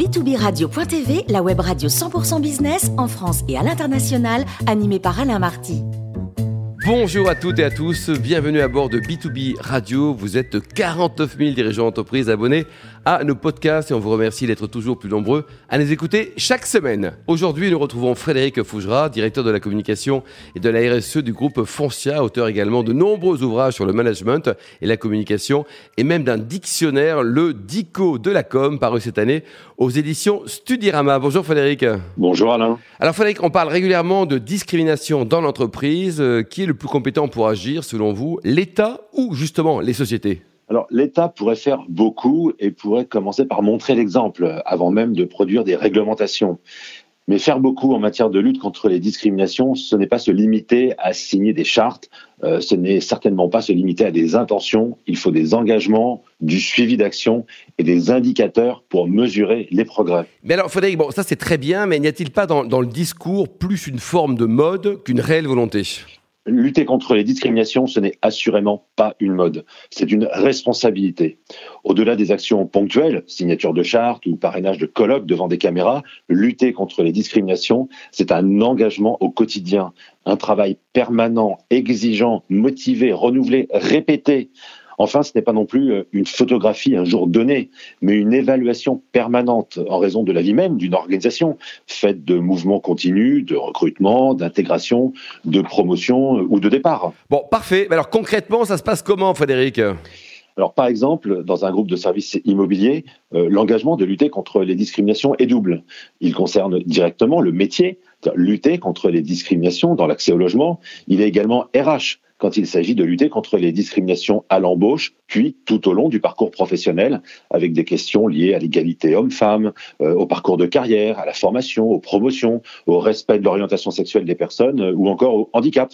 b2b-radio.tv, la web radio 100% business en France et à l'international, animée par Alain Marty. Bonjour à toutes et à tous, bienvenue à bord de B2B Radio. Vous êtes 49 000 dirigeants d'entreprise abonnés à nos podcasts et on vous remercie d'être toujours plus nombreux à nous écouter chaque semaine. Aujourd'hui, nous retrouvons Frédéric Fougera, directeur de la communication et de la RSE du groupe Foncia, auteur également de nombreux ouvrages sur le management et la communication et même d'un dictionnaire, le Dico de la com, paru cette année aux éditions Studirama. Bonjour Frédéric. Bonjour Alain. Alors Frédéric, on parle régulièrement de discrimination dans l'entreprise. Euh, qui est le plus compétent pour agir selon vous, l'État ou justement les sociétés? Alors l'État pourrait faire beaucoup et pourrait commencer par montrer l'exemple avant même de produire des réglementations. Mais faire beaucoup en matière de lutte contre les discriminations, ce n'est pas se limiter à signer des chartes, euh, ce n'est certainement pas se limiter à des intentions, il faut des engagements, du suivi d'action et des indicateurs pour mesurer les progrès. Mais alors Frédéric, bon, ça c'est très bien, mais n'y a-t-il pas dans, dans le discours plus une forme de mode qu'une réelle volonté? Lutter contre les discriminations, ce n'est assurément pas une mode, c'est une responsabilité. Au-delà des actions ponctuelles, signature de charte ou parrainage de colloques devant des caméras, lutter contre les discriminations, c'est un engagement au quotidien, un travail permanent, exigeant, motivé, renouvelé, répété, Enfin, ce n'est pas non plus euh, une photographie un jour donné, mais une évaluation permanente en raison de la vie même d'une organisation, faite de mouvements continus, de recrutement, d'intégration, de promotion euh, ou de départ. Bon, parfait. Alors concrètement, ça se passe comment, Frédéric? Alors, par exemple, dans un groupe de services immobiliers, euh, l'engagement de lutter contre les discriminations est double. Il concerne directement le métier, lutter contre les discriminations dans l'accès au logement. Il est également RH, quand il s'agit de lutter contre les discriminations à l'embauche, puis tout au long du parcours professionnel, avec des questions liées à l'égalité homme-femme, euh, au parcours de carrière, à la formation, aux promotions, au respect de l'orientation sexuelle des personnes euh, ou encore au handicap.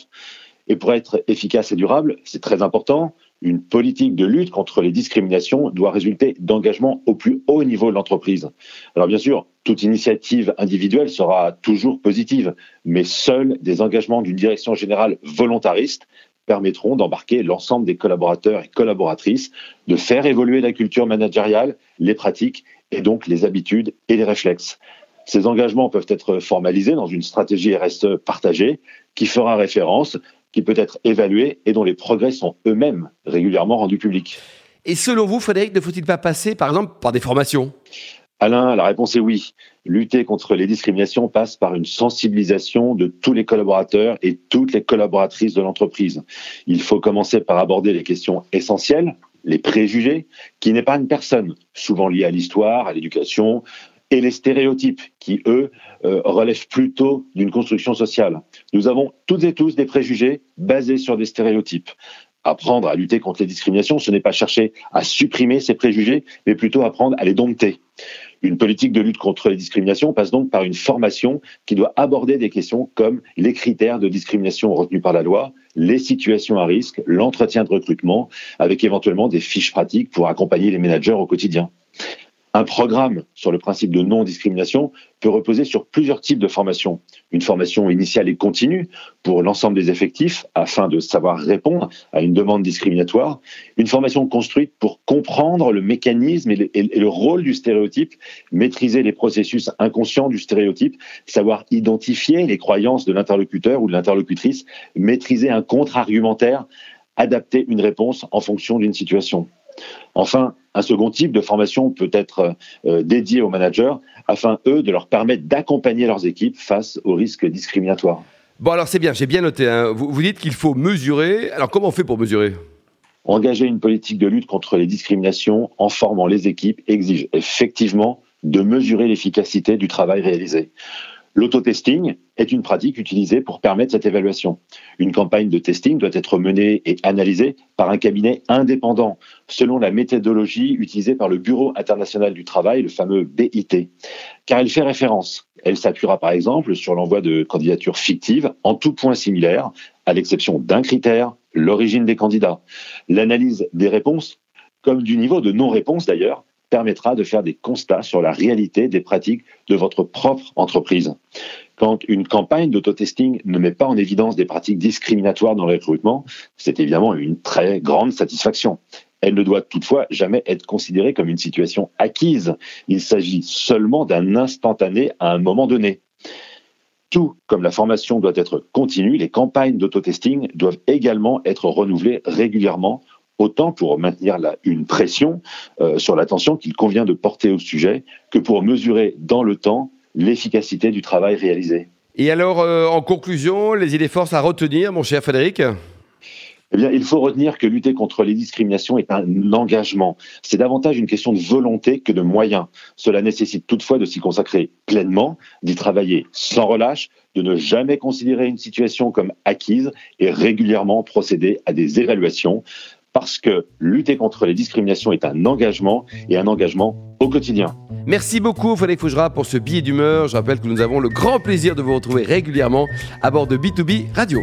Et pour être efficace et durable, c'est très important, une politique de lutte contre les discriminations doit résulter d'engagement au plus haut niveau de l'entreprise. Alors bien sûr, toute initiative individuelle sera toujours positive, mais seuls des engagements d'une direction générale volontariste permettront d'embarquer l'ensemble des collaborateurs et collaboratrices, de faire évoluer la culture managériale, les pratiques et donc les habitudes et les réflexes. Ces engagements peuvent être formalisés dans une stratégie RSE partagée qui fera référence, qui peut être évaluée et dont les progrès sont eux-mêmes régulièrement rendus publics. Et selon vous, Frédéric, ne faut-il pas passer, par exemple, par des formations? Alain, la réponse est oui. Lutter contre les discriminations passe par une sensibilisation de tous les collaborateurs et toutes les collaboratrices de l'entreprise. Il faut commencer par aborder les questions essentielles, les préjugés, qui n'épargnent personne, souvent liés à l'histoire, à l'éducation, et les stéréotypes, qui, eux, euh, relèvent plutôt d'une construction sociale. Nous avons toutes et tous des préjugés basés sur des stéréotypes apprendre à lutter contre les discriminations, ce n'est pas chercher à supprimer ces préjugés, mais plutôt apprendre à les dompter. Une politique de lutte contre les discriminations passe donc par une formation qui doit aborder des questions comme les critères de discrimination retenus par la loi, les situations à risque, l'entretien de recrutement, avec éventuellement des fiches pratiques pour accompagner les managers au quotidien. Un programme sur le principe de non-discrimination peut reposer sur plusieurs types de formations. Une formation initiale et continue pour l'ensemble des effectifs afin de savoir répondre à une demande discriminatoire. Une formation construite pour comprendre le mécanisme et le, rôle du stéréotype, maîtriser les processus inconscients du stéréotype, savoir identifier les croyances de l'interlocuteur ou de l'interlocutrice, maîtriser un contre-argumentaire, adapter une réponse en fonction d'une situation. Enfin, un second type de formation peut être euh, dédié aux managers afin, eux, de leur permettre d'accompagner leurs équipes face aux risques discriminatoires. Bon, alors c'est bien, j'ai bien noté. Hein. Vous, vous dites qu'il faut mesurer. Alors comment on fait pour mesurer? Engager une politique de lutte contre les discriminations en formant les équipes exige effectivement de mesurer l'efficacité du travail réalisé. L'autotesting est une pratique utilisée pour permettre cette évaluation. Une campagne de testing doit être menée et analysée par un cabinet indépendant, selon la méthodologie utilisée par le Bureau international du travail, le fameux BIT, car elle fait référence. Elle s'appuiera par exemple sur l'envoi de candidatures fictives en tout point similaire, à l'exception d'un critère, l'origine des candidats. L'analyse des réponses, comme du niveau de non-réponse d'ailleurs, permettra de faire des constats sur la réalité des pratiques de votre propre entreprise. Quand une campagne d'autotesting ne met pas en évidence des pratiques discriminatoires dans le recrutement, c'est évidemment une très grande satisfaction. Elle ne doit toutefois jamais être considérée comme une situation acquise. Il s'agit seulement d'un instantané à un moment donné. Tout comme la formation doit être continue, les campagnes d'autotesting doivent également être renouvelées régulièrement, autant pour maintenir une pression euh, sur l'attention qu'il convient de porter au sujet que pour mesurer dans le temps l'efficacité du travail réalisé. Et alors, euh, en conclusion, les idées forces à retenir, mon cher Frédéric? Eh bien, il faut retenir que lutter contre les discriminations est un engagement. C'est davantage une question de volonté que de moyens. Cela nécessite toutefois de s'y consacrer pleinement, d'y travailler sans relâche, de ne jamais considérer une situation comme acquise et régulièrement procéder à des évaluations parce que lutter contre les discriminations est un engagement et un engagement au quotidien. Merci beaucoup Frédéric Fougera pour ce billet d'humeur. Je rappelle que nous avons le grand plaisir de vous retrouver régulièrement à bord de B2B Radio.